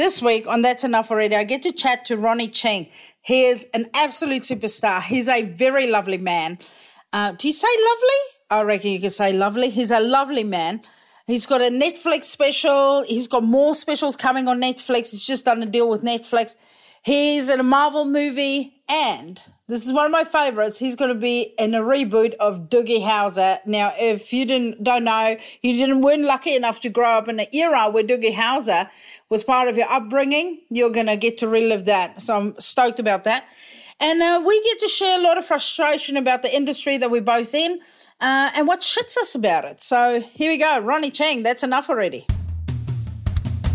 This week on That's Enough Already, I get to chat to Ronnie Chieng. He is an absolute superstar. He's a very lovely man. Uh, do you say lovely? I reckon you can say lovely. He's a lovely man. He's got a Netflix special. He's got more specials coming on Netflix. He's just done a deal with Netflix. He's in a Marvel movie, and this is one of my favorites. He's going to be in a reboot of Doogie Howser. Now, if you didn't don't know, you didn't weren't lucky enough to grow up in an era where Doogie Howser was part of your upbringing, you're going to get to relive that. So I'm stoked about that. And uh, we get to share a lot of frustration about the industry that we're both in uh, and what shits us about it. So here we go. Ronnie Chieng, that's enough already.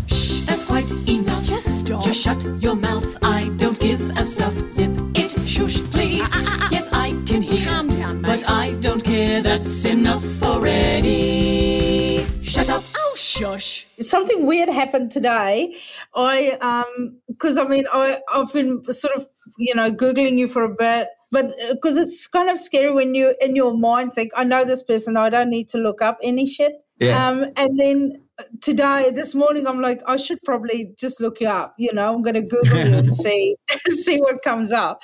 Shh, that's quite enough. Just stop. Just shut your mouth. I don't give a stuff. Zip That's enough already. Shut up. Oh, shush. Something weird happened today. I, um, because I mean, I, I've been sort of, you know, Googling you for a bit but because uh, it's kind of scary when you in your mind think i know this person i don't need to look up any shit yeah. um, and then today this morning i'm like i should probably just look you up you know i'm going to google you and see see what comes up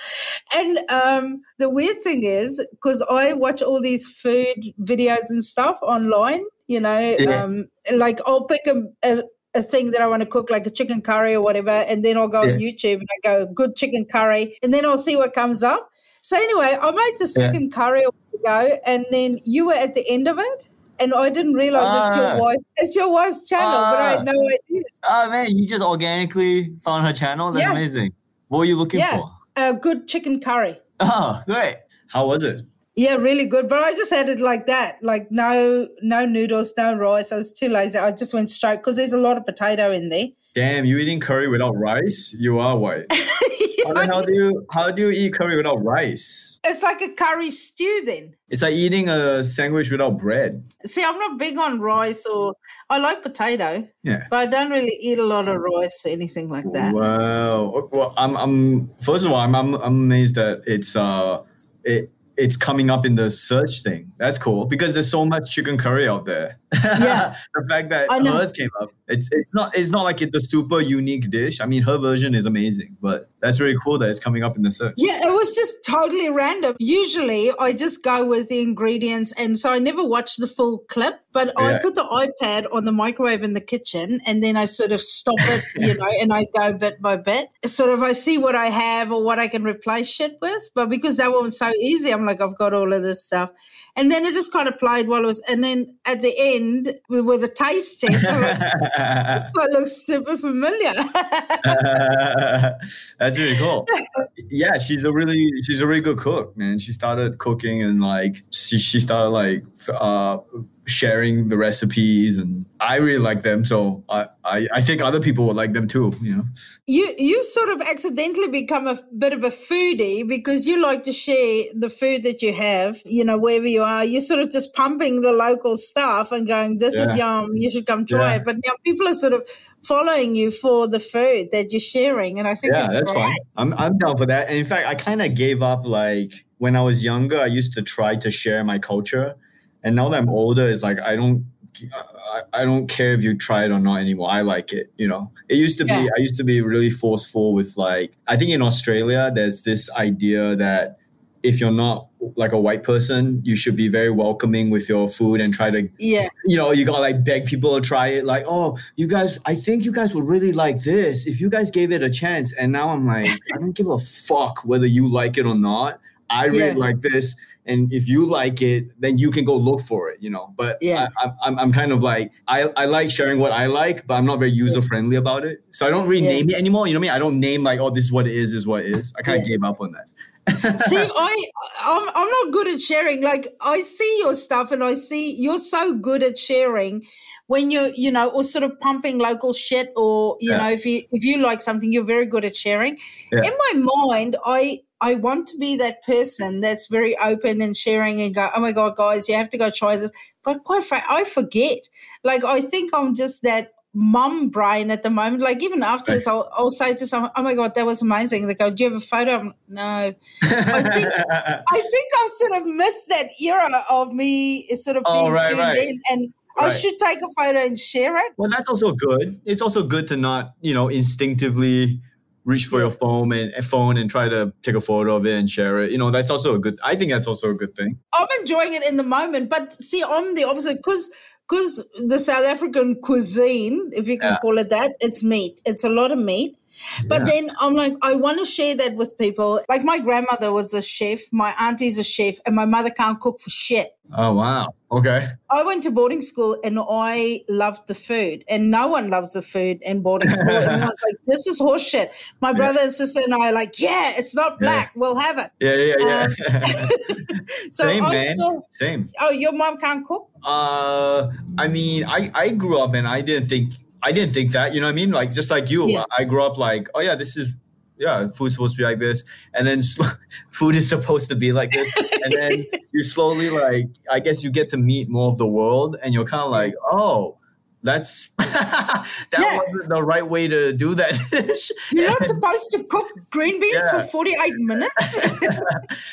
and um, the weird thing is because i watch all these food videos and stuff online you know yeah. um, like i'll pick a, a a thing that I want to cook, like a chicken curry or whatever, and then I'll go yeah. on YouTube and I go good chicken curry, and then I'll see what comes up. So anyway, I made this yeah. chicken curry a while ago, and then you were at the end of it, and I didn't realize uh, it's your ah. wife. It's your wife's channel, uh, but I had no idea. Oh man, you just organically found her channel. That's yeah. amazing. What were you looking yeah. for? A good chicken curry. Oh, great. How was it? Yeah, really good. But I just had it like that, like no, no noodles, no rice. I was too lazy. I just went straight because there's a lot of potato in there. Damn, you eating curry without rice? You are white. how the hell do you how do you eat curry without rice? It's like a curry stew then. It's like eating a sandwich without bread. See, I'm not big on rice or I like potato. Yeah. But I don't really eat a lot of rice or anything like that. Wow. Well, I'm I'm first of all, I'm I'm, I'm amazed that it's uh it it's coming up in the search thing. That's cool because there's so much chicken curry out there. Yeah. the fact that hers came up, it's it's not it's not like it's the super unique dish. I mean, her version is amazing, but that's really cool that it's coming up in the search. Yeah, it was just totally random. Usually, I just go with the ingredients, and so I never watch the full clip. But yeah. I put the iPad on the microwave in the kitchen, and then I sort of stop it, you know, and I go bit by bit. Sort of, I see what I have or what I can replace shit with. But because that one was so easy, I'm like, I've got all of this stuff. And then it just kind of played while it was, and then at the end with, with a taste test, like, this looks super familiar. That's really cool. Yeah, she's a really she's a really good cook, man. She started cooking and like she she started like uh sharing the recipes and I really like them. So I, I, I, think other people would like them too, you know. You you sort of accidentally become a bit of a foodie because you like to share the food that you have, you know, wherever you are. You're sort of just pumping the local stuff and going, This yeah. is yum, you should come try yeah. it. But now people are sort of following you for the food that you're sharing. And I think yeah, that's great. fine. I'm I'm down for that. And in fact I kinda gave up like when I was younger, I used to try to share my culture and now that I'm older, it's like I don't I, I don't care if you try it or not anymore. I like it. You know, it used to yeah. be I used to be really forceful with like I think in Australia there's this idea that if you're not like a white person, you should be very welcoming with your food and try to yeah you know you gotta like beg people to try it like oh you guys I think you guys would really like this if you guys gave it a chance and now I'm like I don't give a fuck whether you like it or not I really yeah. like this and if you like it then you can go look for it you know but yeah. I, am I'm, I'm kind of like I, I like sharing what i like but i'm not very user friendly about it. So i don't really yeah. name it anymore you know what i mean? I don't name like oh this is what it is is what it is. I kind of yeah. gave up on that. See i I'm, I'm not good at sharing. Like i see your stuff and i see you're so good at sharing when you're you know or sort of pumping local shit or you yeah. know if you if you like something you're very good at sharing. In my mind i I want to be that person that's very open and sharing and go, oh my God, guys, you have to go try this. But quite frankly, I forget. Like, I think I'm just that mum brain at the moment. Like, even afterwards, I'll, I'll say to someone, oh my God, that was amazing. They go, do you have a photo? I'm, no. I think, I think I've sort of missed that era of me sort of being oh, right, tuned right. in. And I should take a photo and share it. Well, that's also good. It's also good to not, you know, instinctively reach for your phone and phone and try to take a photo of it and share it. You know, that's also a good. I think that's also a good thing. I'm enjoying it in the moment, but see, I'm the opposite because because the South African cuisine, if you can Yeah. call it that, it's meat. It's a lot of meat. But Yeah. then I'm like, I want to share that with people. Like my grandmother was a chef, my auntie's a chef, and my mother can't cook for shit. Oh wow. Okay. I went to boarding school and I loved the food, and no one loves the food in boarding school. and I was like, this is horseshit. My brother and sister and I are like, yeah, it's not Yeah. black. We'll have it. Yeah, yeah, yeah. So Same, I man. still, Same. oh, your mom can't cook? Uh, I mean, I I grew up and I didn't think I didn't think that. You know what I mean? Like just like you, Yeah. I grew up like, oh yeah, this is yeah, food's supposed to be like this, and then sl- food is supposed to be like this, and then you slowly like, I guess you get to meet more of the world, and you're kind of like, oh. That's that Yeah. wasn't the right way to do that. You're not supposed to cook green beans Yeah. for 48 minutes.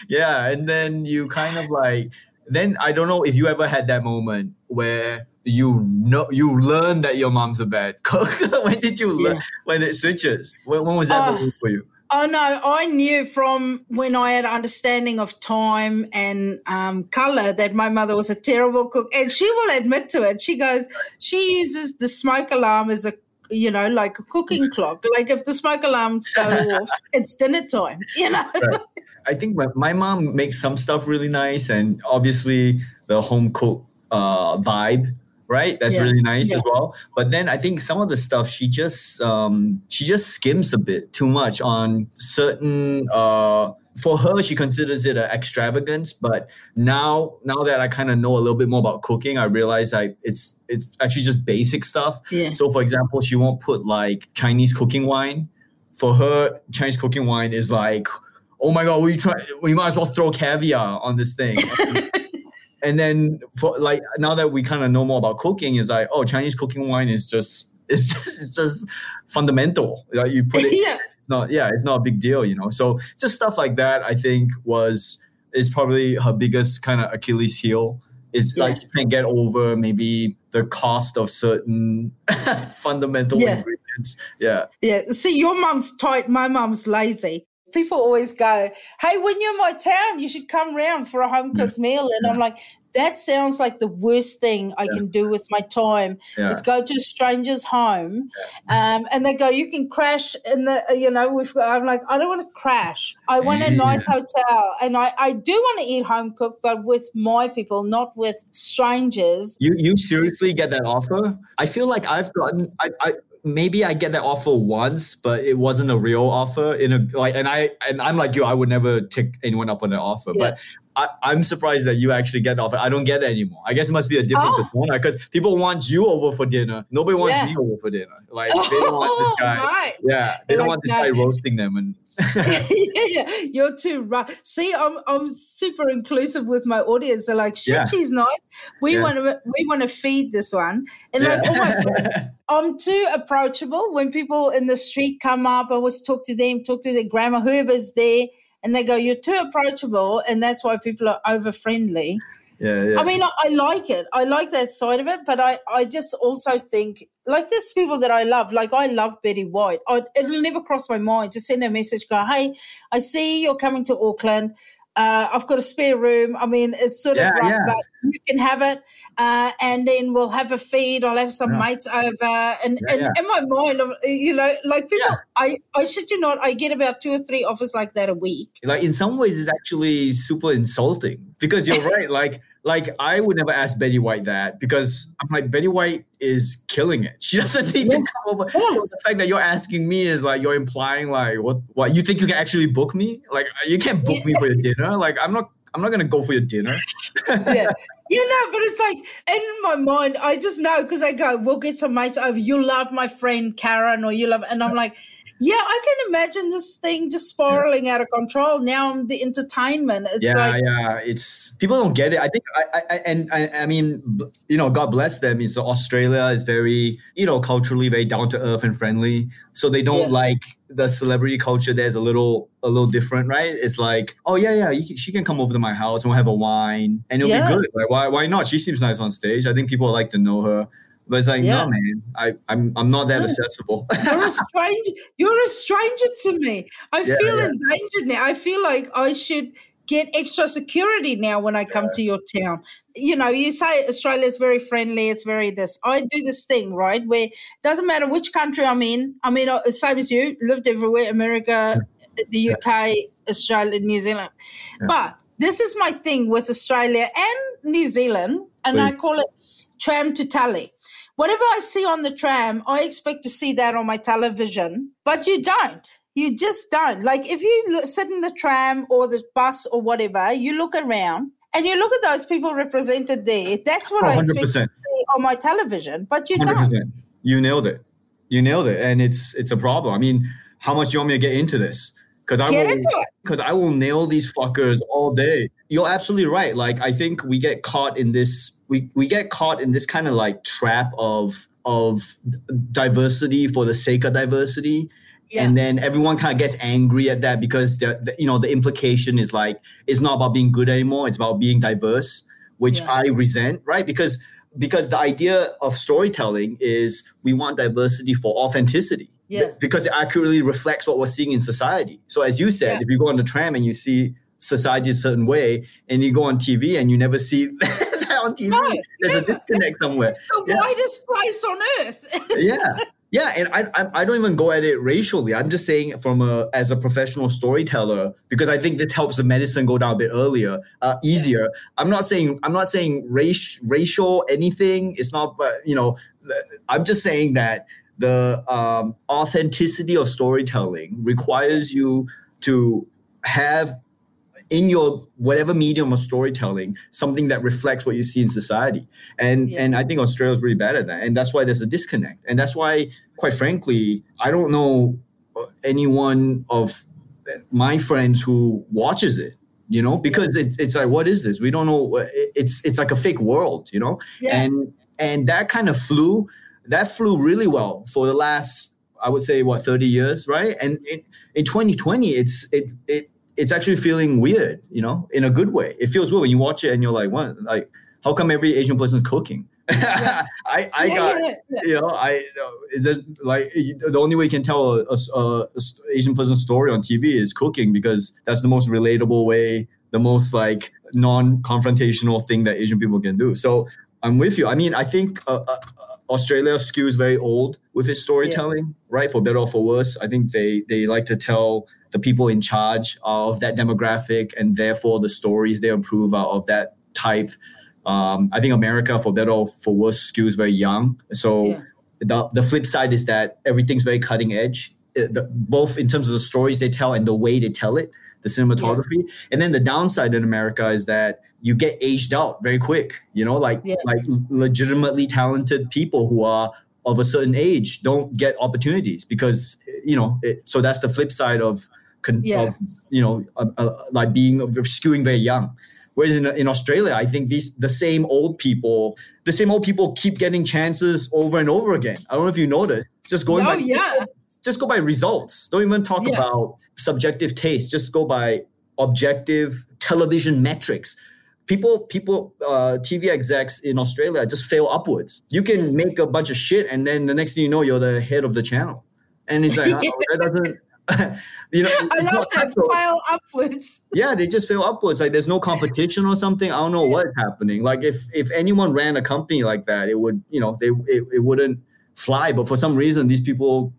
yeah and then you kind of like then i don't know if you ever had that moment where you know you learn that your mom's a bad cook when did you learn Yeah. when it switches when, when was that moment for you oh no, I knew from when I had understanding of time and um, color that my mother was a terrible cook. And she will admit to it. She goes, she uses the smoke alarm as a you know, like a cooking clock. Like if the smoke alarms go off, it's dinner time. You know, Right. i think my, my mom makes some stuff really nice and obviously the home cook uh vibe right that's Yeah. really nice Yeah. as well but then i think some of the stuff she just um she just skims a bit too much on certain uh for her she considers it an extravagance but now now that i kind of know a little bit more about cooking i realize like it's it's actually just basic stuff Yeah. so for example she won't put like chinese cooking wine for her chinese cooking wine is like oh my god we try we might as well throw caviar on this thing and then for like now that we kind of know more about cooking is like oh chinese cooking wine is just it's just, it's just fundamental like you put it yeah. it's not yeah it's not a big deal you know so just stuff like that i think was is probably her biggest kind of achilles heel is Yeah. like she can't get over maybe the cost of certain fundamental Yeah. ingredients yeah Yeah. See, your mom's tight. My mom's lazy. People always go, Hey, when you're in my town, you should come round for a home cooked meal. And I'm like, that sounds like the worst thing I can do with my time yeah is go to a stranger's home. Um, and they go, You can crash in the, you know, we've got, I'm like, I don't want to crash. I want a nice hotel. And I, I do want to eat home cooked, but with my people, not with strangers. You you seriously get that offer? I feel like I've gotten I, I maybe I get that offer once, but it wasn't a real offer. In a like, and I and I'm like you, I would never take anyone up on an offer. Yeah. But I, I'm surprised that you actually get the offer. I don't get it anymore. I guess it must be a different Oh. persona because people want you over for dinner. Nobody wants Yeah. me over for dinner. Like they don't want this oh guy. right. Yeah, they They're don't like, want this guy roasting them and. yeah, you're too right. See, I'm I'm super inclusive with my audience. They're like, shit, Yeah. she's nice. We Yeah. want to we want to feed this one, and Yeah. like, oh my God, I'm too approachable. When people in the street come up, I always talk to them, talk to their grandma, whoever's there, and they go, "You're too approachable," and that's why people are over friendly. yeah, yeah. I mean, I, I like it. I like that side of it, but I, I just also think like there's people that I love. Like I love Betty White. I, it'll never cross my mind to send her a message. Go, hey, I see you're coming to Auckland. Uh, I've got a spare room. I mean, it's sort Yeah, of rough, yeah. but you can have it. Uh, and then we'll have a feed. I'll have some Yeah. mates over. And, and in my mind, you know, like people. I, I shit you not, I get about two or three offers like that a week. like in some ways it's actually super insulting because you're right like like i would never ask betty white that because i'm like betty white is killing it. She doesn't need to come over. Yeah. so the fact that you're asking me is like you're implying like what what you think you can actually book me? Like you can't book me for your dinner. Like i'm not i'm not gonna go for your dinner. Yeah. You know, but it's like in my mind, I just know because I go, we'll get some mates over. You love my friend Karen, or you love, and I'm like, Yeah, I can imagine this thing just spiraling yeah. out of control. Now the entertainment. It's yeah, like, yeah. It's people don't get it. I think I, I and I, I mean, you know, God bless them. Is Australia is very, you know, culturally very down to earth and friendly. So they don't yeah. like the celebrity culture. There's a little a little different, right? It's like, oh yeah, yeah, can, she can come over to my house and we'll have a wine and it'll yeah. be good. Like why why not? She seems nice on stage. I think people like to know her. But it's like, yeah. no, man, I, I'm I'm not that accessible. you're a stranger. You're a stranger to me. I yeah, feel yeah. endangered now. I feel like I should get extra security now when I come to your town. You know, you say Australia is very friendly. It's very this. I do this thing right where it doesn't matter which country I'm in. I mean, uh, same as you, lived everywhere: America, the UK, Australia, New Zealand. But this is my thing with Australia and New Zealand, and Please. I call it tram to tally whatever I see on the tram, I expect to see that on my television, but you don't. You just don't. Like if you look, sit in the tram or the bus or whatever, you look around and you look at those people represented there. That's what oh, I expect to oh, see on my television, but you 100%. don't. You nailed it. You nailed it, and it's it's a problem. I mean, how much do you want me to get into this? Because I get will, because I will nail these fuckers all day. You're absolutely right. Like I think we get caught in this we we get caught in this kind of like trap of of diversity for the sake of diversity. Yeah. And then everyone kind of gets angry at that because the, the, you know the implication is like it's not about being good anymore; it's about being diverse, which yeah. I resent, right? Because because the idea of storytelling is we want diversity for authenticity. Yeah. Because it accurately reflects what we're seeing in society. So as you said, yeah. if you go on the tram and you see society a certain way, and you go on TV and you never see that on TV. No, There's never. a disconnect somewhere. It's the yeah. widest place on earth. yeah. Yeah, and I, I, I don't even go at it racially. I'm just saying from a as a professional storyteller because I think this helps the medicine go down a bit earlier, uh, easier. I'm not saying I'm not saying race racial anything. It's not, but you know, I'm just saying that the um, authenticity of storytelling requires you to have in your whatever medium of storytelling something that reflects what you see in society and yeah. and i think australia is really bad at that and that's why there's a disconnect and that's why quite frankly i don't know anyone of my friends who watches it you know because yeah. it's like what is this we don't know it's it's like a fake world you know yeah. and and that kind of flew that flew really well for the last i would say what 30 years right and in, in 2020 it's it it it's actually feeling weird, you know, in a good way. It feels weird when you watch it and you're like, what? Like, how come every Asian person is cooking? Yeah. I, I yeah, got, yeah, you know, I, like, the only way you can tell a, a, a, Asian person's story on TV is cooking because that's the most relatable way, the most like non-confrontational thing that Asian people can do. So I'm with you. I mean, I think uh, uh, Australia skews very old with its storytelling, right? For better or for worse. I think they, they like to tell the people in charge of that demographic and therefore the stories they approve are of that type. Um, I think America, for better or for worse, skews very young. So yeah. the, the flip side is that everything's very cutting edge, uh, the, both in terms of the stories they tell and the way they tell it, the cinematography. Yeah. And then the downside in America is that you get aged out very quick. You know, like yeah. like legitimately talented people who are of a certain age don't get opportunities because you know. It, so that's the flip side of con- yeah. Of, you know, uh, uh, like being skewing very young. Whereas in, in Australia, I think these the same old people, the same old people keep getting chances over and over again. I don't know if you noticed. Just going oh, yeah. just go by results. Don't even talk yeah. about subjective taste. Just go by objective television metrics. People, people, uh, TV execs in Australia just fail upwards. You can make a bunch of shit, and then the next thing you know, you're the head of the channel, and it's like oh, that doesn't you know, I love that file upwards. yeah, they just fail upwards. Like there's no competition or something. I don't know what's happening. Like if if anyone ran a company like that, it would you know they it, it wouldn't fly. But for some reason, these people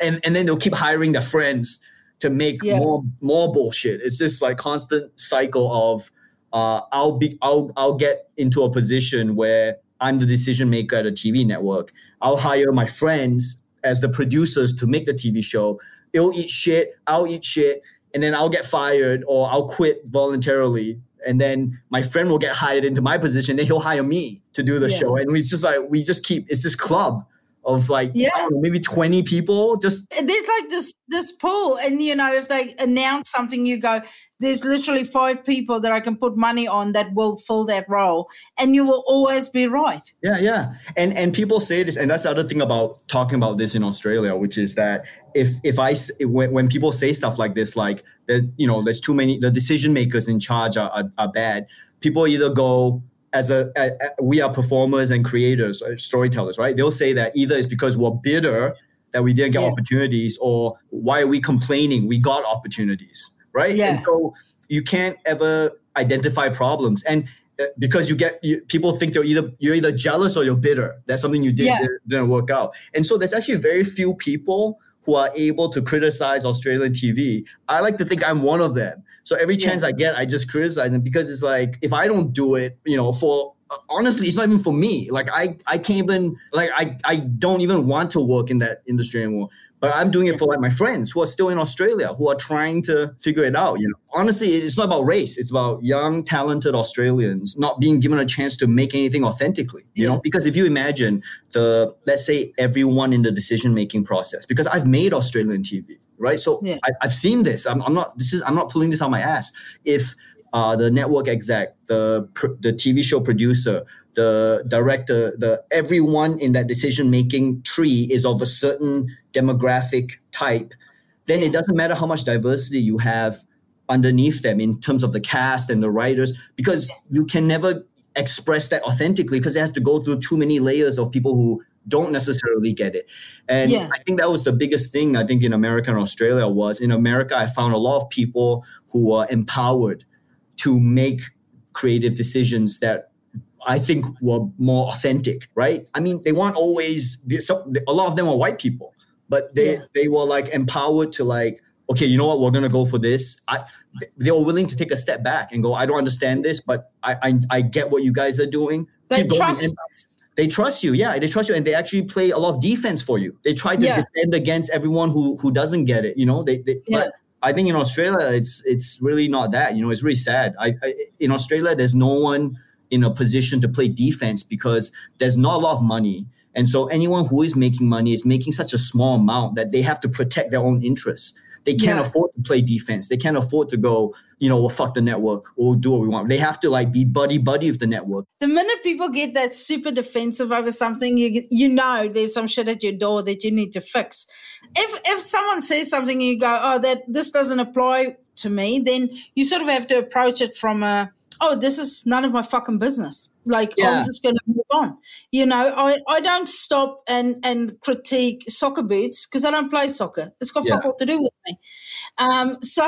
and and then they'll keep hiring their friends to make yeah. more more bullshit. It's just like constant cycle of uh, I'll be I'll I'll get into a position where I'm the decision maker at a TV network. I'll hire my friends as the producers to make the TV show it'll eat shit, I'll eat shit, and then I'll get fired or I'll quit voluntarily. And then my friend will get hired into my position, then he'll hire me to do the yeah. show. And we just like we just keep it's this club of like Yeah. Know, maybe 20 people just uh, there's like this this pool and you know if they announce something you go there's literally five people that i can put money on that will fill that role and you will always be right Yeah, yeah, and and people say this, and that's the other thing about talking about this in Australia, which is that if if I when, when people say stuff like this, like that, you know, there's too many, the decision makers in charge are are, are bad. People either go as a, a, a- we are performers and creators, uh, storytellers, right? They'll say that either it's because we're bitter that we didn't get Yeah. opportunities, or why are we complaining? We got opportunities, right? Yeah. And so you can't ever identify problems and uh, because you get you, people think you're either you're either jealous or you're bitter that something you did Yeah. didn't, didn't work out and so there's actually very few people who are able to criticize australian tv i like to think i'm one of them so every Yeah. chance i get i just criticize them because it's like if i don't do it you know for uh, honestly it's not even for me like i i can't even like i i don't even want to work in that industry anymore but I'm doing it for like my friends who are still in Australia who are trying to figure it out. You know, honestly, it's not about race. It's about young, talented Australians not being given a chance to make anything authentically. You know, because if you imagine the let's say everyone in the decision making process, because I've made Australian TV, right? So Yeah. I, I've seen this. I'm, I'm not. This is. I'm not pulling this out my ass. If uh, the network exec, the pr- the TV show producer, the director, the everyone in that decision making tree is of a certain demographic type, then it doesn't matter how much diversity you have underneath them in terms of the cast and the writers, because you can never express that authentically because it has to go through too many layers of people who don't necessarily get it. And Yeah. I think that was the biggest thing I think in America and Australia was in America I found a lot of people who are empowered to make creative decisions that I think were more authentic, right? I mean, they weren't always a lot of them were white people, but they Yeah. they were like empowered to like, okay, you know what, we're gonna go for this. I they were willing to take a step back and go, I don't understand this, but I I, I get what you guys are doing. they trust us. They trust you, yeah, they trust you, and they actually play a lot of defense for you. They try to Yeah. defend against everyone who who doesn't get it. You know, they, they Yeah. but I think in Australia, it's it's really not that. You know, it's really sad. I, I in Australia, there's no one in a position to play defense because there's not a lot of money, and so anyone who is making money is making such a small amount that they have to protect their own interests. They can't Yeah. afford to play defense. They can't afford to go, you know, well, fuck the network. We'll do what we want. They have to like be buddy buddy with the network. The minute people get that super defensive over something, you you know there's some shit at your door that you need to fix. If if someone says something and you go, oh, that this doesn't apply to me, then you sort of have to approach it from a, oh, this is none of my fucking business. Like Yeah. I'm just going to move on. You know, I, I don't stop and and critique soccer boots because I don't play soccer. It's got fuck Yeah. all to do with me. Um, so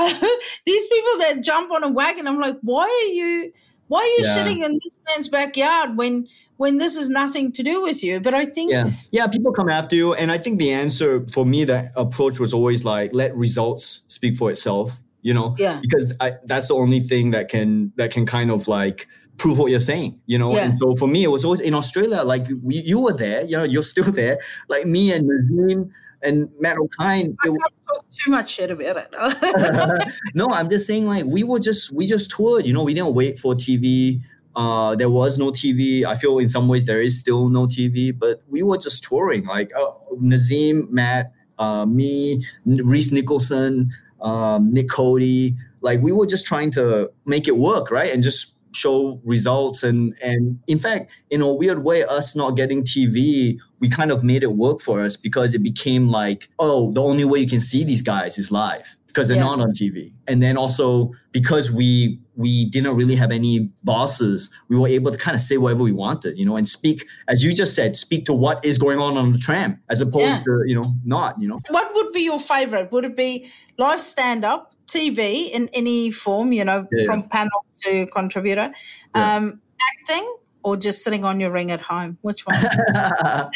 these people that jump on a wagon, I'm like, why are you? Why are you Yeah. shitting in this man's backyard when when this is nothing to do with you? But I think Yeah, yeah. People come after you, and I think the answer for me, that approach was always like let results speak for itself. You know, Yeah. because I, that's the only thing that can that can kind of like prove what you're saying. You know, Yeah. and so for me, it was always in Australia. Like we, you were there, you know, you're still there. Like me and Nazeem and Matt Okine. I can't talk too much shit about it. no, I'm just saying like we were just we just toured. You know, we didn't wait for TV. Uh, there was no TV. I feel in some ways there is still no TV, but we were just touring. Like uh, Nazeem, Matt, uh, me, Rhys Nicholson, um, Nick Cody. Like we were just trying to make it work, right? And just show results and and in fact in a weird way us not getting tv we kind of made it work for us because it became like oh the only way you can see these guys is live because they're Yeah. not on tv and then also because we we didn't really have any bosses we were able to kind of say whatever we wanted you know and speak as you just said speak to what is going on on the tram as opposed Yeah. to you know not you know what would be your favorite? Would it be live stand up, TV in any form, you know, Yeah. from panel to contributor, Yeah. um, acting, or just sitting on your ring at home? Which one? uh,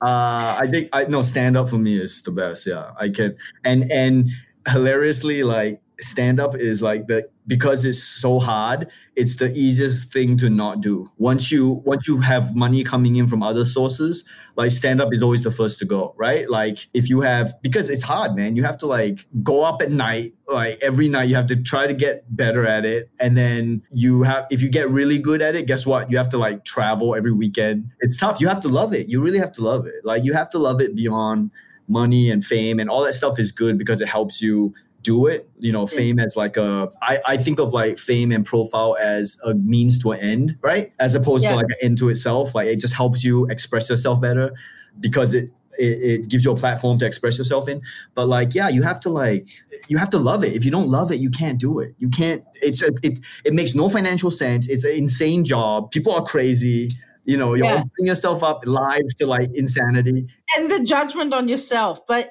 I think I no stand up for me is the best. Yeah, I can and and hilariously like stand up is like the because it's so hard it's the easiest thing to not do. Once you once you have money coming in from other sources like stand up is always the first to go right? Like if you have because it's hard man. You have to like go up at night like every night you have to try to get better at it. And then you have if you get really good at it guess what? You have to like travel every weekend. It's tough. You have to love it. You really have to love it. Like you have to love it beyond money and fame and all that stuff is good because it helps you do it. You know, hmm. fame as like a I, I think of like fame and profile as a means to an end, right? As opposed yeah. to like an end to itself. Like it just helps you express yourself better because it, it, it gives you a platform to express yourself in. But like, yeah, you have to like you have to love it. If you don't love it, you can't do it. You can't. It's a, it it makes no financial sense. It's an insane job. People are crazy. You know, you're yeah. opening yourself up live to like insanity. And the judgment on yourself. But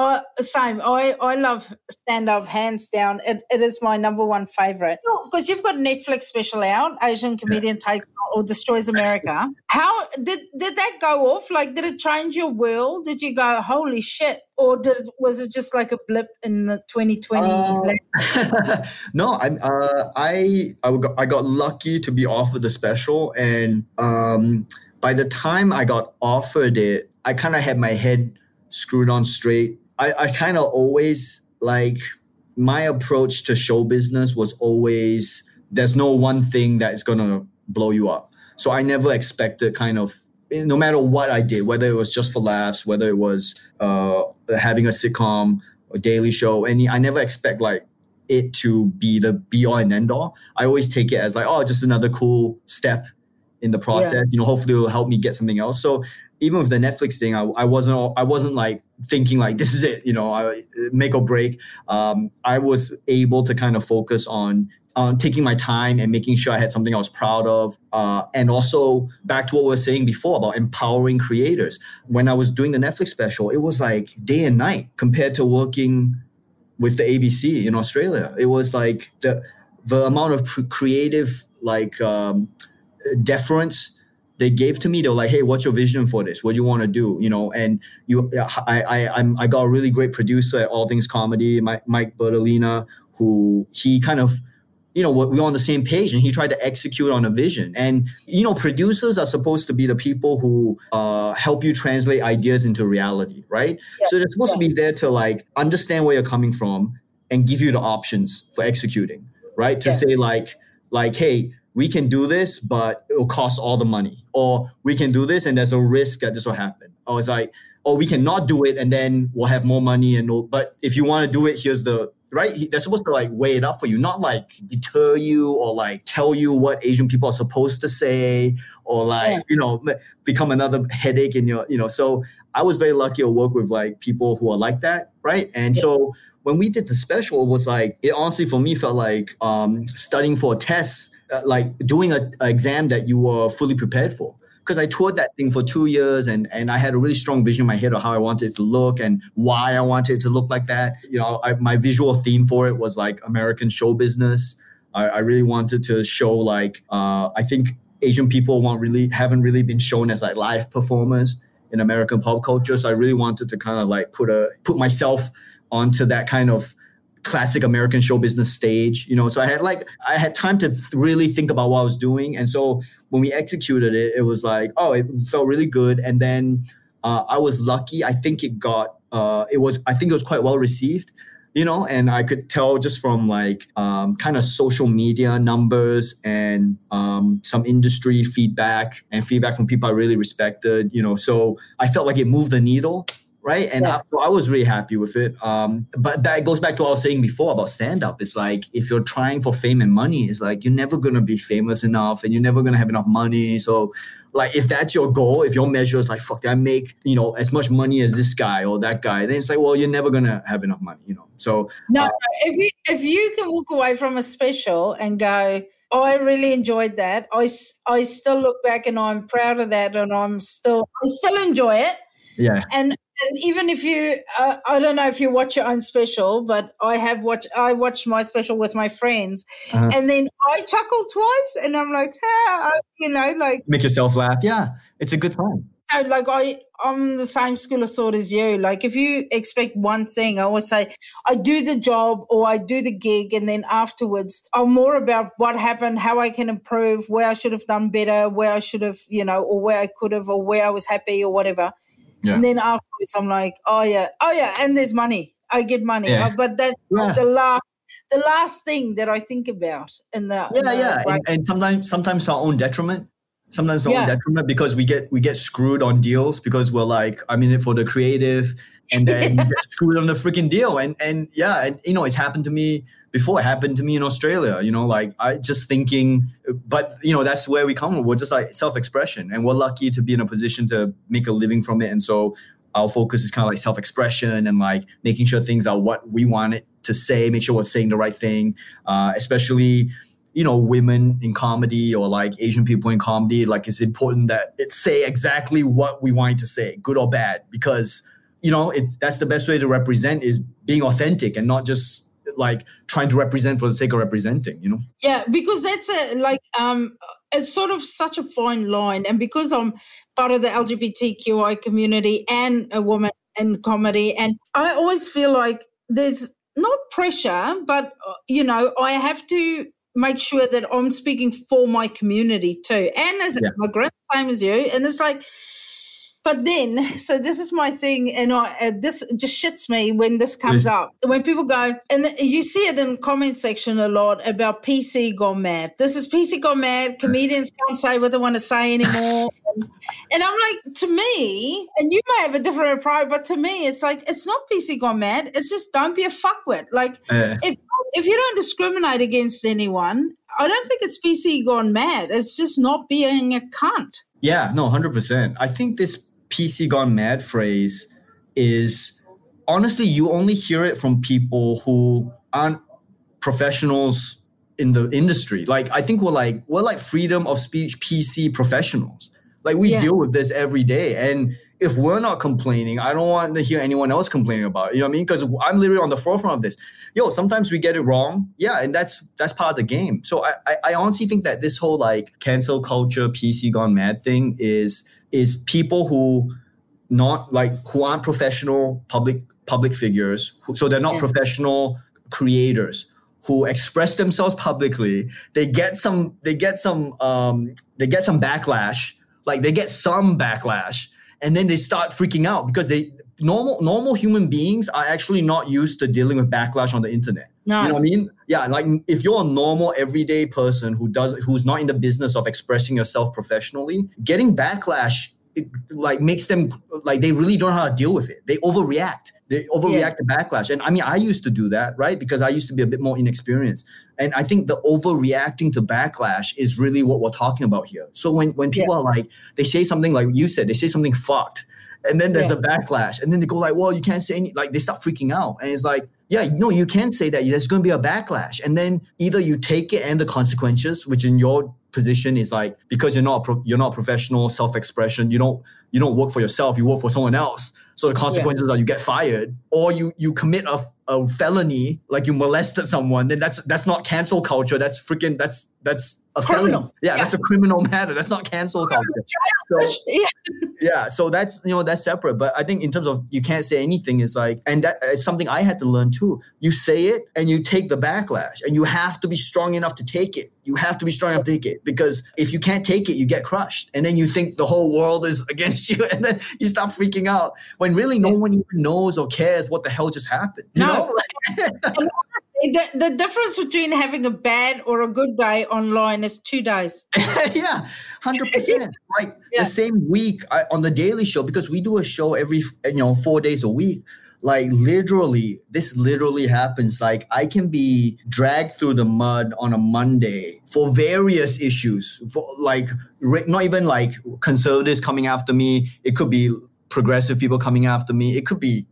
Oh, same. I, I love stand up, hands down. It, it is my number one favorite. Because you've got a Netflix special out, Asian comedian yeah. takes or destroys America. How did did that go off? Like, did it change your world? Did you go, holy shit? Or did was it just like a blip in the 2020? Uh, no, I, uh, I I got, I got lucky to be offered the special, and um, by the time I got offered it, I kind of had my head screwed on straight I, I kind of always like my approach to show business was always there's no one thing that is gonna blow you up. So I never expected kind of no matter what I did, whether it was just for laughs, whether it was uh, having a sitcom, a daily show, any I never expect like it to be the be all and end all. I always take it as like, oh, just another cool step in the process. Yeah. You know, hopefully it will help me get something else. So even with the Netflix thing, I, I wasn't I wasn't like thinking like this is it, you know, I, make or break. Um, I was able to kind of focus on on taking my time and making sure I had something I was proud of. Uh, and also back to what we were saying before about empowering creators. When I was doing the Netflix special, it was like day and night compared to working with the ABC in Australia. It was like the the amount of creative like um, deference they gave to me they were like hey what's your vision for this what do you want to do you know and you i i I'm, i got a really great producer at all things comedy mike, mike Bertolina, who he kind of you know we're on the same page and he tried to execute on a vision and you know producers are supposed to be the people who uh, help you translate ideas into reality right yeah. so they're supposed yeah. to be there to like understand where you're coming from and give you the options for executing right to yeah. say like like hey we can do this, but it will cost all the money. Or we can do this and there's a risk that this will happen. Or it's like, or we cannot do it and then we'll have more money and no, but if you want to do it, here's the right. They're supposed to like weigh it up for you, not like deter you or like tell you what Asian people are supposed to say or like, yeah. you know, become another headache in your, you know. So I was very lucky to work with like people who are like that, right? And yeah. so when we did the special, it was like it honestly for me felt like um, studying for a test uh, like doing a, a, exam that you were fully prepared for because I toured that thing for two years and and I had a really strong vision in my head of how I wanted it to look and why I wanted it to look like that. You know, I, my visual theme for it was like American show business. I, I really wanted to show like uh, I think Asian people want really haven't really been shown as like live performers in American pop culture. So I really wanted to kind of like put a put myself onto that kind of classic American show business stage, you know. So I had like I had time to really think about what I was doing, and so when we executed it, it was like oh, it felt really good. And then uh, I was lucky. I think it got uh, it was I think it was quite well received, you know. And I could tell just from like um, kind of social media numbers and um, some industry feedback and feedback from people I really respected, you know. So I felt like it moved the needle right? And yeah. I, so I was really happy with it. Um, but that goes back to what I was saying before about stand up. It's like if you're trying for fame and money, it's like you're never gonna be famous enough, and you're never gonna have enough money. So, like if that's your goal, if your measure is like fuck, I make you know as much money as this guy or that guy, then it's like well, you're never gonna have enough money, you know. So no, uh, if you if you can walk away from a special and go. Oh, I really enjoyed that. I, I still look back and I'm proud of that, and I'm still I still enjoy it. Yeah. And and even if you, uh, I don't know if you watch your own special, but I have watched, I watched my special with my friends, uh-huh. and then I chuckle twice, and I'm like, ah, you know, like make yourself laugh. Yeah, it's a good time. so like I I'm the same school of thought as you. Like if you expect one thing, I always say I do the job or I do the gig and then afterwards I'm more about what happened, how I can improve, where I should have done better, where I should have, you know, or where I could have or where I was happy or whatever. Yeah. And then afterwards I'm like, oh yeah, oh yeah, and there's money. I get money. Yeah. But that's Yeah. the last the last thing that I think about in the in yeah the yeah and, and sometimes sometimes to our own detriment sometimes to our own detriment because we get we get screwed on deals because we're like i'm in it for the creative and then we get screwed on the freaking deal and and yeah and you know it's happened to me before it happened to me in australia you know like i just thinking but you know that's where we come from. We're just like self-expression and we're lucky to be in a position to make a living from it and so our focus is kind of like self-expression and like making sure things are what we want it to say make sure we're saying the right thing uh, especially you know women in comedy or like asian people in comedy like it's important that it say exactly what we want to say good or bad because you know it's that's the best way to represent is being authentic and not just like trying to represent for the sake of representing you know? Yeah, because that's a like um it's sort of such a fine line. And because I'm part of the LGBTQI community and a woman in comedy and I always feel like there's not pressure but you know I have to make sure that I'm speaking for my community too. And as Yeah. a immigrant same as you and it's like but then, so this is my thing, and I, uh, this just shits me when this comes Yes. up. When people go, and you see it in comment section a lot about PC gone mad. This is PC gone mad. Comedians can't say what they want to say anymore. and, and I'm like, to me, and you may have a different approach, but to me, it's like it's not PC gone mad. It's just don't be a fuckwit. Like Uh, if if you don't discriminate against anyone, I don't think it's PC gone mad. It's just not being a cunt. Yeah, no, hundred percent. I think this PC gone mad phrase is honestly you only hear it from people who aren't professionals in the industry. Like I think we're like we're like freedom of speech PC professionals. Like we Yeah. deal with this every day, and if we're not complaining, I don't want to hear anyone else complaining about it. You know what I mean? Because I'm literally on the forefront of this. Yo, sometimes we get it wrong. Yeah, and that's that's part of the game. So I, I, I honestly think that this whole like cancel culture, PC gone mad thing is is people who not like who aren't professional public public figures. Who, so they're not Yeah. professional creators who express themselves publicly. They get some they get some um they get some backlash. Like they get some backlash and then they start freaking out because they normal normal human beings are actually not used to dealing with backlash on the internet. No. You know what I mean? Yeah, like if you're a normal everyday person who does who's not in the business of expressing yourself professionally, getting backlash it, like makes them like they really don't know how to deal with it. They overreact. They overreact to backlash. And I mean, I used to do that, right? Because I used to be a bit more inexperienced. And I think the overreacting to backlash is really what we're talking about here. So when when people are like, they say something like you said, they say something fucked, and then there's Yeah. a backlash, and then they go like, well, you can't say any, like they start freaking out, and it's like, yeah, no, you can't say that. There's going to be a backlash, and then either you take it and the consequences, which in your position is like because you're not a pro- you're not professional self-expression you don't you don't work for yourself you work for someone else. So the consequences are you get fired or you you commit a, a felony like you molested someone then that's that's not cancel culture. That's freaking that's that's a felony. Criminal. yeah, Yeah. that's a criminal matter. That's not cancel culture. so Yeah. yeah so that's you know that's separate. But i think in terms of you can't say anything is like and that is something i had to learn too. You say it and you take the backlash and you have to be strong enough to take it. You have to be strong enough to take it because if you can't take it you get crushed. And then you think the whole world is against you and then you start freaking out when really no one even knows or cares what the hell just happened you No. know The, the difference between having a bad or a good day online is two days. yeah, hundred percent. Like Yeah. the same week I, on the Daily Show because we do a show every you know four days a week. Like literally, this literally happens. Like I can be dragged through the mud on a Monday for various issues. For like not even like conservatives coming after me. It could be progressive people coming after me. It could be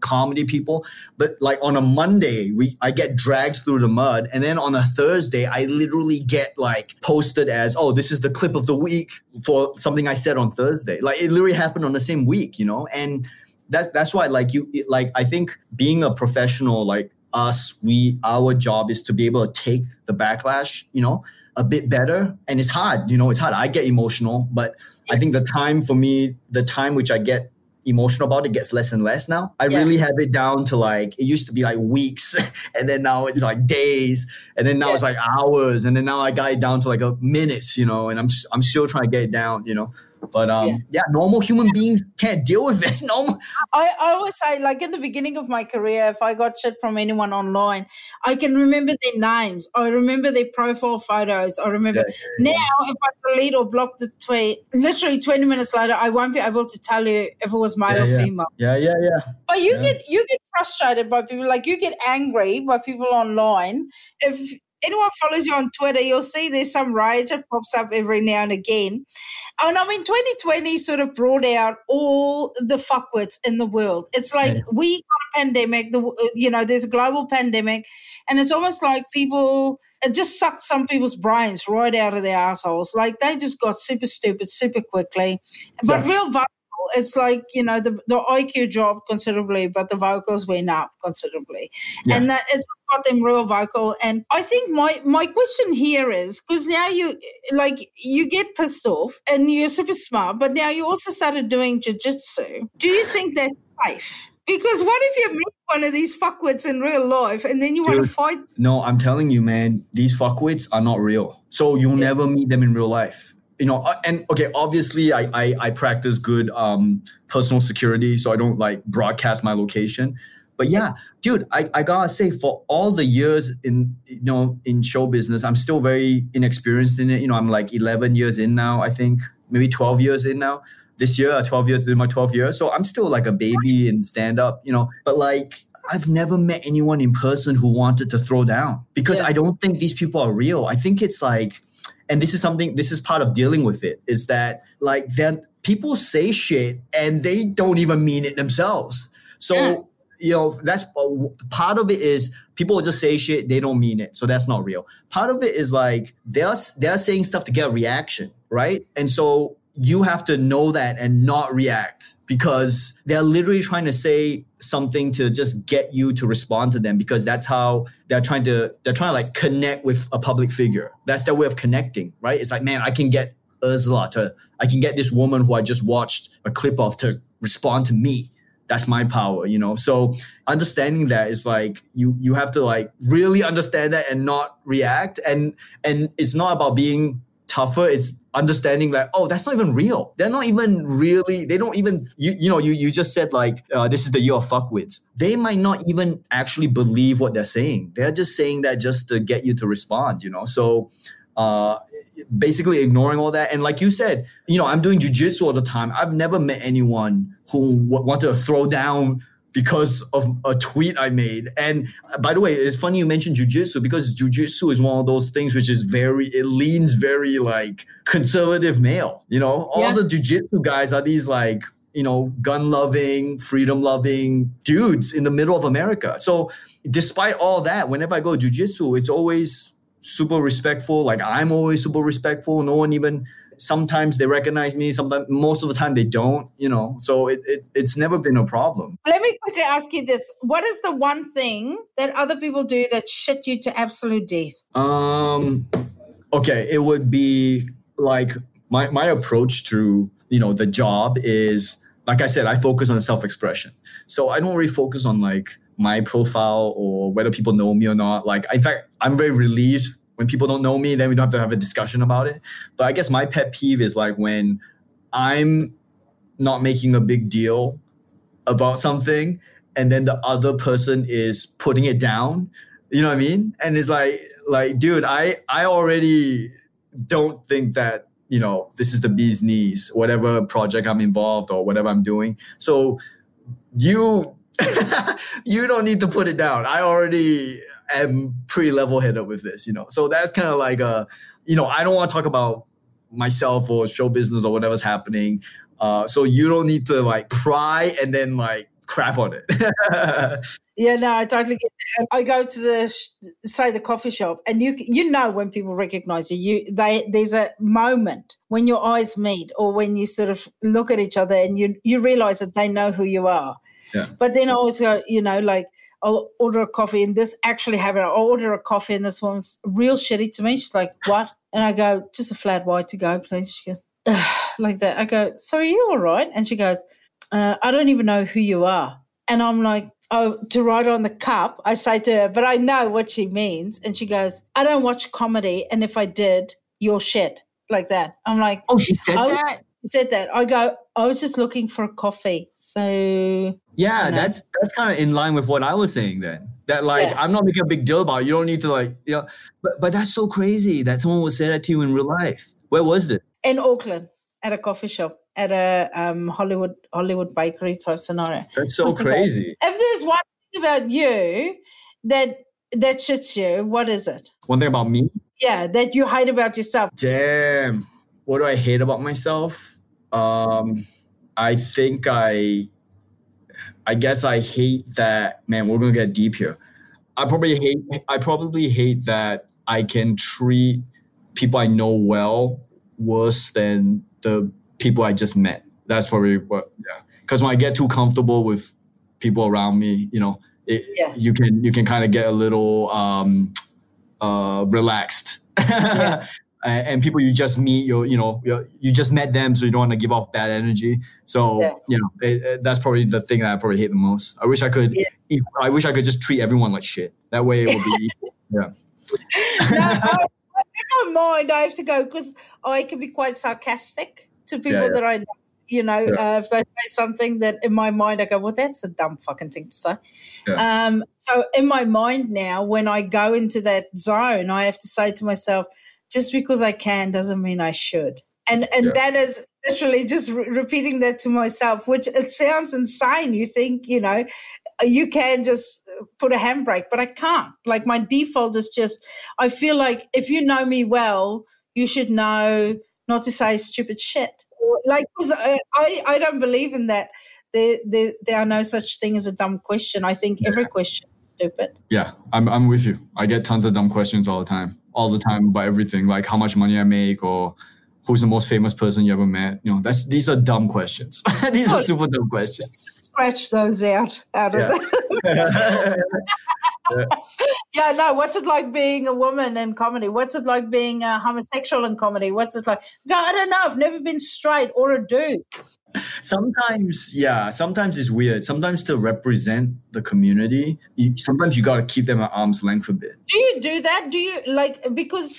comedy people but like on a monday we i get dragged through the mud and then on a thursday i literally get like posted as oh this is the clip of the week for something i said on thursday like it literally happened on the same week you know and that's that's why like you like i think being a professional like us we our job is to be able to take the backlash you know a bit better. And it's hard, you know, it's hard. I get emotional, but I think the time for me, the time which I get emotional about it gets less and less now. I yeah. really have it down to like it used to be like weeks and then now it's like days and then now yeah. it's like hours and then now I got it down to like a minutes, you know, and I'm I'm still trying to get it down, you know. But um, yeah. yeah. normal human beings can't deal with it. Normal. I, I always say, like in the beginning of my career, if I got shit from anyone online, I can remember their names. I remember their profile photos. I remember. Yeah, yeah, now, if I delete or block the tweet, literally twenty minutes later, I won't be able to tell you if it was male or female. Yeah, yeah, yeah. But you get you get frustrated by people. Like you get angry by people online if anyone follows you on Twitter, you'll see there's some rage that pops up every now and again. And I mean, 2020 sort of brought out all the fuckwits in the world. It's like yeah. we got a pandemic, the, you know, there's a global pandemic, and it's almost like people, it just sucked some people's brains right out of their assholes. Like they just got super stupid super quickly. But yeah. real it's like you know the the IQ dropped considerably, but the vocals went up considerably, yeah. and that it's got them real vocal. And I think my my question here is because now you like you get pissed off and you're super smart, but now you also started doing jujitsu. Do you think that's safe? Because what if you meet one of these fuckwits in real life and then you Dude, want to fight? No, I'm telling you, man, these fuckwits are not real. So you'll yeah. never meet them in real life you know uh, and okay obviously i i, I practice good um, personal security so i don't like broadcast my location. But yeah dude I, I gotta say for all the years in you know in show business i'm still very inexperienced in it. You know i'm like 11 years in now i think maybe 12 years in now. This year 12 years in my 12th year so i'm still like a baby in stand up you know. But like I've never met anyone in person who wanted to throw down because yeah. I don't think these people are real. I think it's like and this is something this is part of dealing with it is that like then people say shit and they don't even mean it themselves. So yeah. you know that's uh, part of it is people just say shit they don't mean it. So that's not real. Part of it is like they're they're saying stuff to get a reaction right? And so you have to know that and not react because they're literally trying to say something to just get you to respond to them because that's how they're trying to they're trying to like connect with a public figure. That's their way of connecting right? It's like man i can get ursula to i can get this woman who i just watched a clip of to respond to me. That's my power you know? So understanding that is like you you have to like really understand that and not react. And and it's not about being tougher. It's understanding that oh that's not even real. They're not even really they don't even you you know you you just said like uh, this is the year of fuckwits. They might not even actually believe what they're saying. They're just saying that just to get you to respond you know? So uh, basically ignoring all that. And like you said you know i'm doing jujitsu all the time. I've never met anyone who w- wanted to throw down because of a tweet I made. And uh, by the way, it's funny you mentioned jujitsu because jujitsu is one of those things which is very, it leans very like conservative male. You know, all yeah. the jujitsu guys are these like, you know, gun loving, freedom loving dudes in the middle of America. So despite all that, whenever I go jujitsu, it's always super respectful. Like I'm always super respectful. No one even sometimes they recognize me sometimes most of the time they don't you know so it, it it's never been a problem. Let me quickly ask you this. What is the one thing that other people do that shit you to absolute death? Um okay it would be like my my approach to you know the job is like i said i focus on self-expression. So i don't really focus on like my profile or whether people know me or not. Like in fact i'm very relieved when people don't know me, then we don't have to have a discussion about it. But I guess my pet peeve is like when I'm not making a big deal about something and then the other person is putting it down. You know what I mean? And it's like like dude, I I already don't think that you know this is the bee's knees whatever project i'm involved or whatever i'm doing so you you don't need to put it down i already am pretty level headed with this, you know. So that's kind of like a, you know, I don't want to talk about myself or show business or whatever's happening. Uh, so you don't need to like pry and then like crap on it. yeah, no, I totally get it. I go to the say the coffee shop, and you you know when people recognize you, you they there's a moment when your eyes meet, or when you sort of look at each other, and you you realize that they know who you are. Yeah. But then I always go, you know, like I'll order a coffee and this actually happened. I'll order a coffee and this one's real shitty to me. She's like, what? And I go, just a flat white to go, please. She goes, like that. I go, so are you all right? And she goes, uh, I don't even know who you are. And I'm like, oh, to write on the cup, I say to her, but I know what she means. And she goes, I don't watch comedy. And if I did, you're shit. Like that. I'm like, oh, she said I- that. Said that. I go, I was just looking for a coffee. So Yeah, know. that's that's kind of in line with what I was saying then. That like Yeah. I'm not making a big deal about it. You don't need to like you know. But but that's so crazy that someone would say that to you in real life. Where was it? in Auckland at a coffee shop at a um, Hollywood Hollywood bakery type scenario. That's so crazy. If there's one thing about you that that shits you, what is it? One thing about me. Yeah, that you hate about yourself. Damn. What do I hate about myself? Um, I think I, I guess I hate that. Man, we're gonna get deep here. I probably hate. I probably hate that I can treat people I know well worse than the people I just met. That's probably what. Yeah. Because when I get too comfortable with people around me, you know, it, Yeah. you can you can kind of get a little um, uh, relaxed. Yeah. And and people you just meet, you you know, you you just met them, so you don't want to give off bad energy. So Yeah. you know, it, it- that's probably the thing that I probably hate the most. I wish I could. Yeah. I wish I could just treat everyone like shit. That way, it would be. yeah. no, I, in my mind, I have to go because I can be quite sarcastic to people yeah. that I know. You know, Yeah. uh, if they say something that in my mind I go, well, that's a dumb fucking thing to say. Yeah. Um, so in my mind now, when I go into that zone, I have to say to myself, just because I can doesn't mean I should. And and Yeah. that is literally just re- repeating that to myself, which it sounds insane. You think, you know, you can just put a handbrake, but I can't. Like my default is just, I feel like if you know me well, you should know not to say stupid shit. Like 'cause uh, I, I, don't believe in that. There, there, there are no such thing as a dumb question. I think every question is stupid. Yeah, I'm I'm with you. I get tons of dumb questions all the time, all the time about everything, like how much money I make or who's the most famous person you ever met. You know, that's these are dumb questions. these are Oh. super dumb questions. Scratch those out out of Yeah. the Yeah, no. What's it like being a woman in comedy? What's it like being a homosexual in comedy? What's it like? Go, I don't know. I've never been straight or a dude. sometimes, yeah, sometimes it's weird. Sometimes to represent the community, you, sometimes you got to keep them at arm's length a bit. Do you do that? Do you like because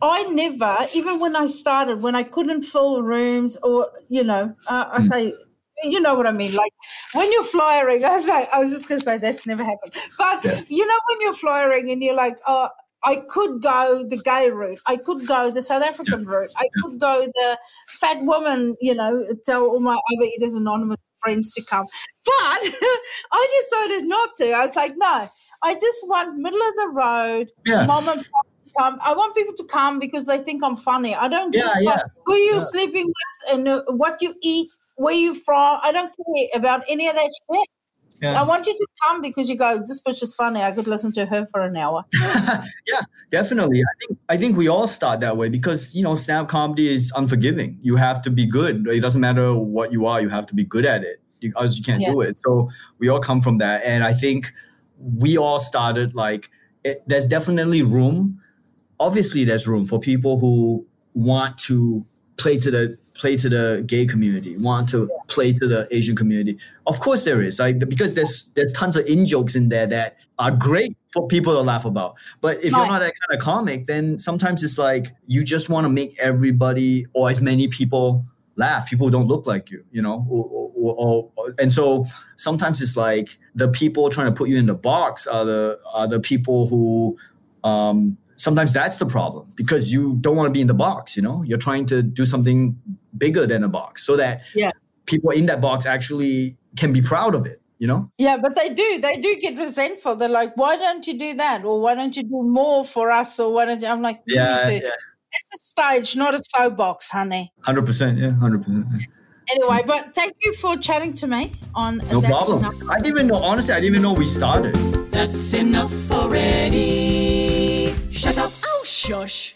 I never, even when I started, when I couldn't fill rooms or you know, uh, I say, you know what I mean. Like when you're flyering, I was like, I was just gonna say that's never happened. But Yeah. you know, when you're flyering and you're like, oh. I could go the gay route. I could go the South African route. I could go the fat woman, you know, tell all my Overeaters Anonymous friends to come. But I decided not to. I was like, no, I just want middle of the road, Yeah. mom and pop to come. I want people to come because they think I'm funny. I don't Yeah, a yeah. who you're Yeah. sleeping with and uh, what you eat, where you from. I don't care about any of that shit. Yeah. I want you to come because you go, this bitch is funny. I could listen to her for an hour. yeah, definitely. I think I think we all start that way because you know stand-up comedy is unforgiving. You have to be good. It doesn't matter what you are. You have to be good at it. You, else you can't do it. So we all come from that, and I think we all started like it, there's definitely room. Obviously, there's room for people who want to play to the play to the gay community, want to play to the Asian community. Of course, there is like because there's there's tons of in jokes in there that are great for people to laugh about. But if you're not that kind of comic, then sometimes it's like you just want to make everybody or as many people laugh. People who don't look like you, you know, or, or, or, or- and so sometimes it's like the people trying to put you in the box are the are the people who um, sometimes that's the problem because you don't want to be in the box you know you're trying to do something bigger than a box so that Yeah. people in that box actually can be proud of it you know Yeah, but they do. They do get resentful. They're like, why don't you do that? Or why don't you do more for us? Or why don't you? I'm like, you yeah, need to- yeah it's a stage, not a soapbox, honey. 100% yeah 100% Anyway, but thank you for chatting to me on no That's problem Enough. i didn't even know honestly i didn't even know we started That's enough already. Shut up. Oh, shush.